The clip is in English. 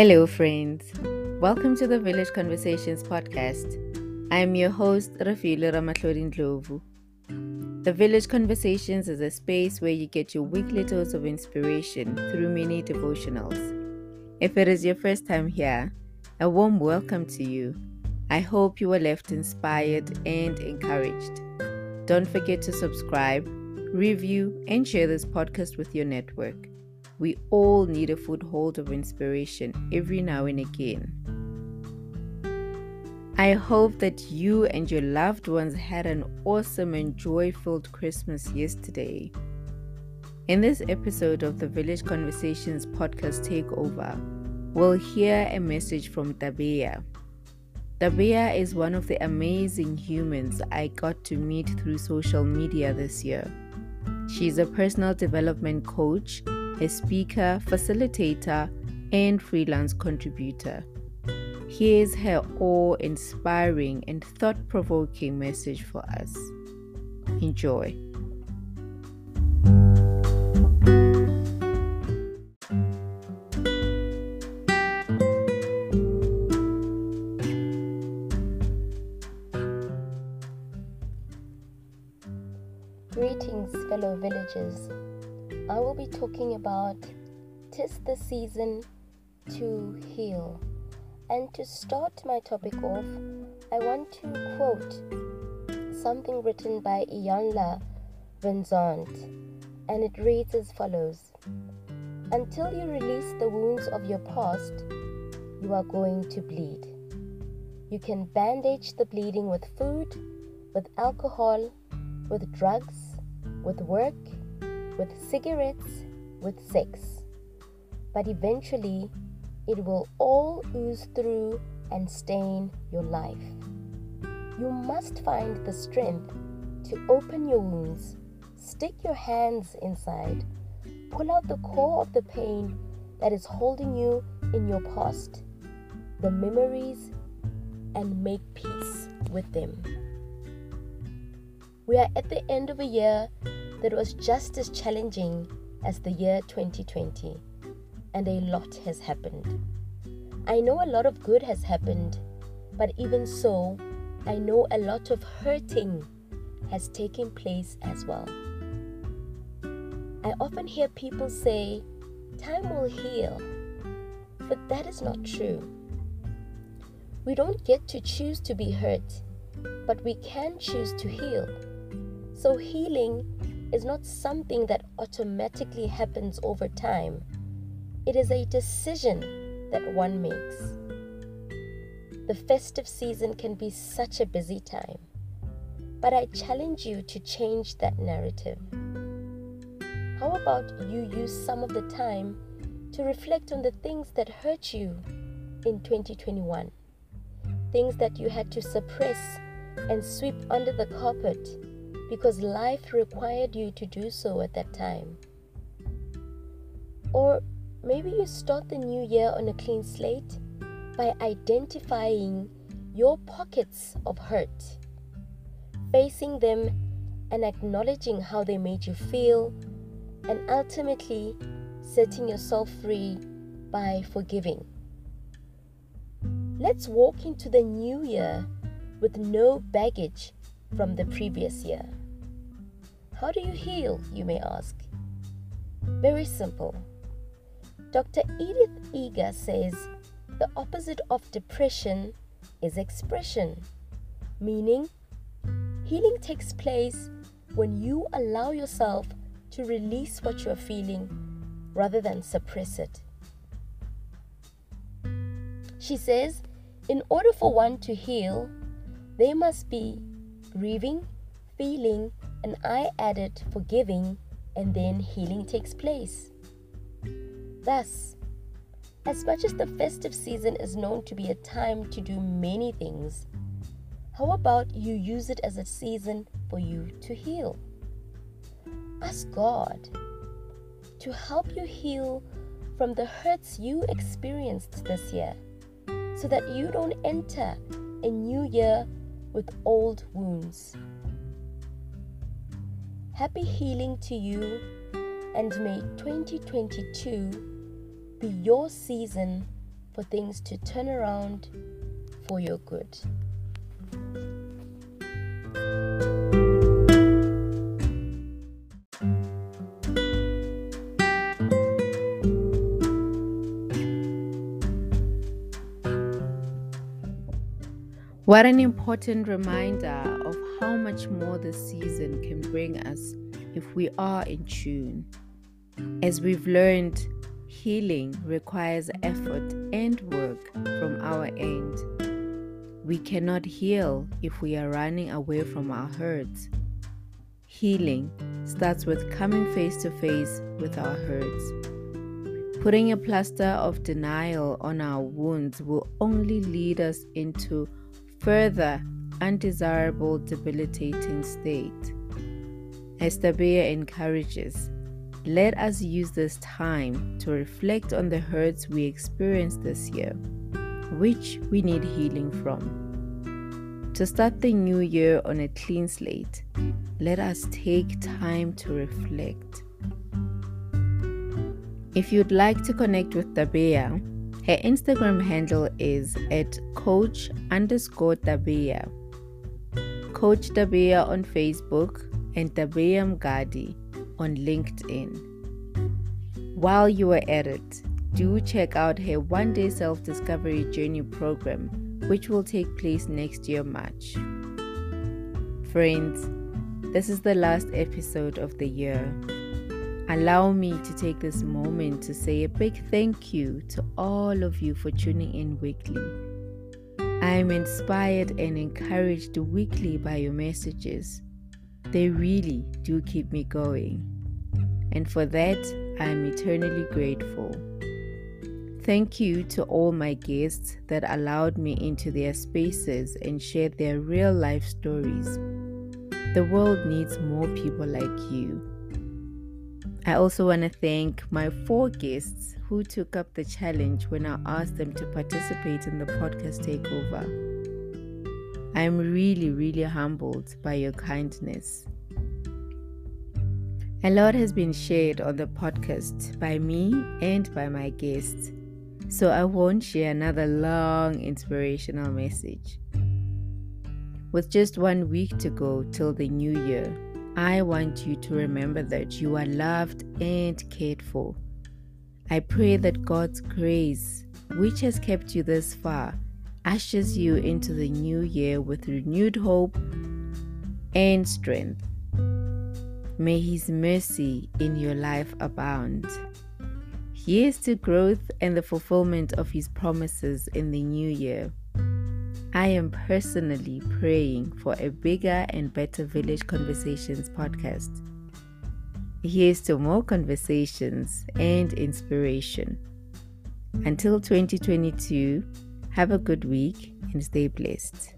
Hello, friends. Welcome to the Village Conversations podcast. I am your host, Rafila Ramatlodin Ndlovu. The Village Conversations is a space where you get your weekly dose of inspiration through mini devotionals. If it is your first time here, a warm welcome to you. I hope you are left inspired and encouraged. Don't forget to subscribe, review, and share this podcast with your network. We all need a foothold of inspiration every now and again. I hope that you and your loved ones had an awesome and joy filled Christmas yesterday. In this episode of the Village Conversations podcast takeover, we'll hear a message from Tabea. Tabea is one of the amazing humans I got to meet through social media this year. She's a personal development coach a speaker, facilitator, and freelance contributor. Here's her awe inspiring and thought provoking message for us. Enjoy. Greetings, fellow villagers. I will be talking about Tis the Season to Heal. And to start my topic off, I want to quote something written by Iyanla Vanzant, and it reads as follows Until you release the wounds of your past, you are going to bleed. You can bandage the bleeding with food, with alcohol, with drugs, with work with cigarettes, with sex. But eventually, it will all ooze through and stain your life. You must find the strength to open your wounds, stick your hands inside, pull out the core of the pain that is holding you in your past, the memories, and make peace with them. We are at the end of a year that was just as challenging as the year 2020, and a lot has happened. I know a lot of good has happened, but even so, I know a lot of hurting has taken place as well. I often hear people say, Time will heal, but that is not true. We don't get to choose to be hurt, but we can choose to heal. So, healing is not something that automatically happens over time. It is a decision that one makes. The festive season can be such a busy time, but I challenge you to change that narrative. How about you use some of the time to reflect on the things that hurt you in 2021? Things that you had to suppress and sweep under the carpet because life required you to do so at that time. Or maybe you start the new year on a clean slate by identifying your pockets of hurt, facing them and acknowledging how they made you feel, and ultimately setting yourself free by forgiving. Let's walk into the new year with no baggage from the previous year. How do you heal, you may ask? Very simple. Dr. Edith Eger says the opposite of depression is expression, meaning healing takes place when you allow yourself to release what you're feeling rather than suppress it. She says, in order for one to heal, they must be grieving, feeling, and I added forgiving, and then healing takes place. Thus, as much as the festive season is known to be a time to do many things, how about you use it as a season for you to heal? Ask God to help you heal from the hurts you experienced this year so that you don't enter a new year with old wounds. Happy healing to you, and may 2022 be your season for things to turn around for your good. What an important reminder of how much more this season can bring us if we are in tune. As we've learned, healing requires effort and work from our end. We cannot heal if we are running away from our hurts. Healing starts with coming face to face with our hurts. Putting a plaster of denial on our wounds will only lead us into further undesirable debilitating state. Tabea encourages, let us use this time to reflect on the hurts we experienced this year, which we need healing from. To start the new year on a clean slate, let us take time to reflect. If you'd like to connect with Tabea, her Instagram handle is at coach underscore Tabea. Coach Tabea on Facebook and Tabea Mgadi on LinkedIn. While you are at it, do check out her one day self discovery journey program, which will take place next year, March. Friends, this is the last episode of the year. Allow me to take this moment to say a big thank you to all of you for tuning in weekly. I am inspired and encouraged weekly by your messages. They really do keep me going. And for that, I am eternally grateful. Thank you to all my guests that allowed me into their spaces and shared their real life stories. The world needs more people like you. I also want to thank my four guests who took up the challenge when I asked them to participate in the podcast takeover. I am really, really humbled by your kindness. A lot has been shared on the podcast by me and by my guests, so I won't share another long inspirational message. With just one week to go till the new year, I want you to remember that you are loved and cared for. I pray that God's grace, which has kept you this far, ushers you into the new year with renewed hope and strength. May His mercy in your life abound. Here's to growth and the fulfillment of His promises in the new year. I am personally praying for a bigger and better Village Conversations podcast. Here's to more conversations and inspiration. Until 2022, have a good week and stay blessed.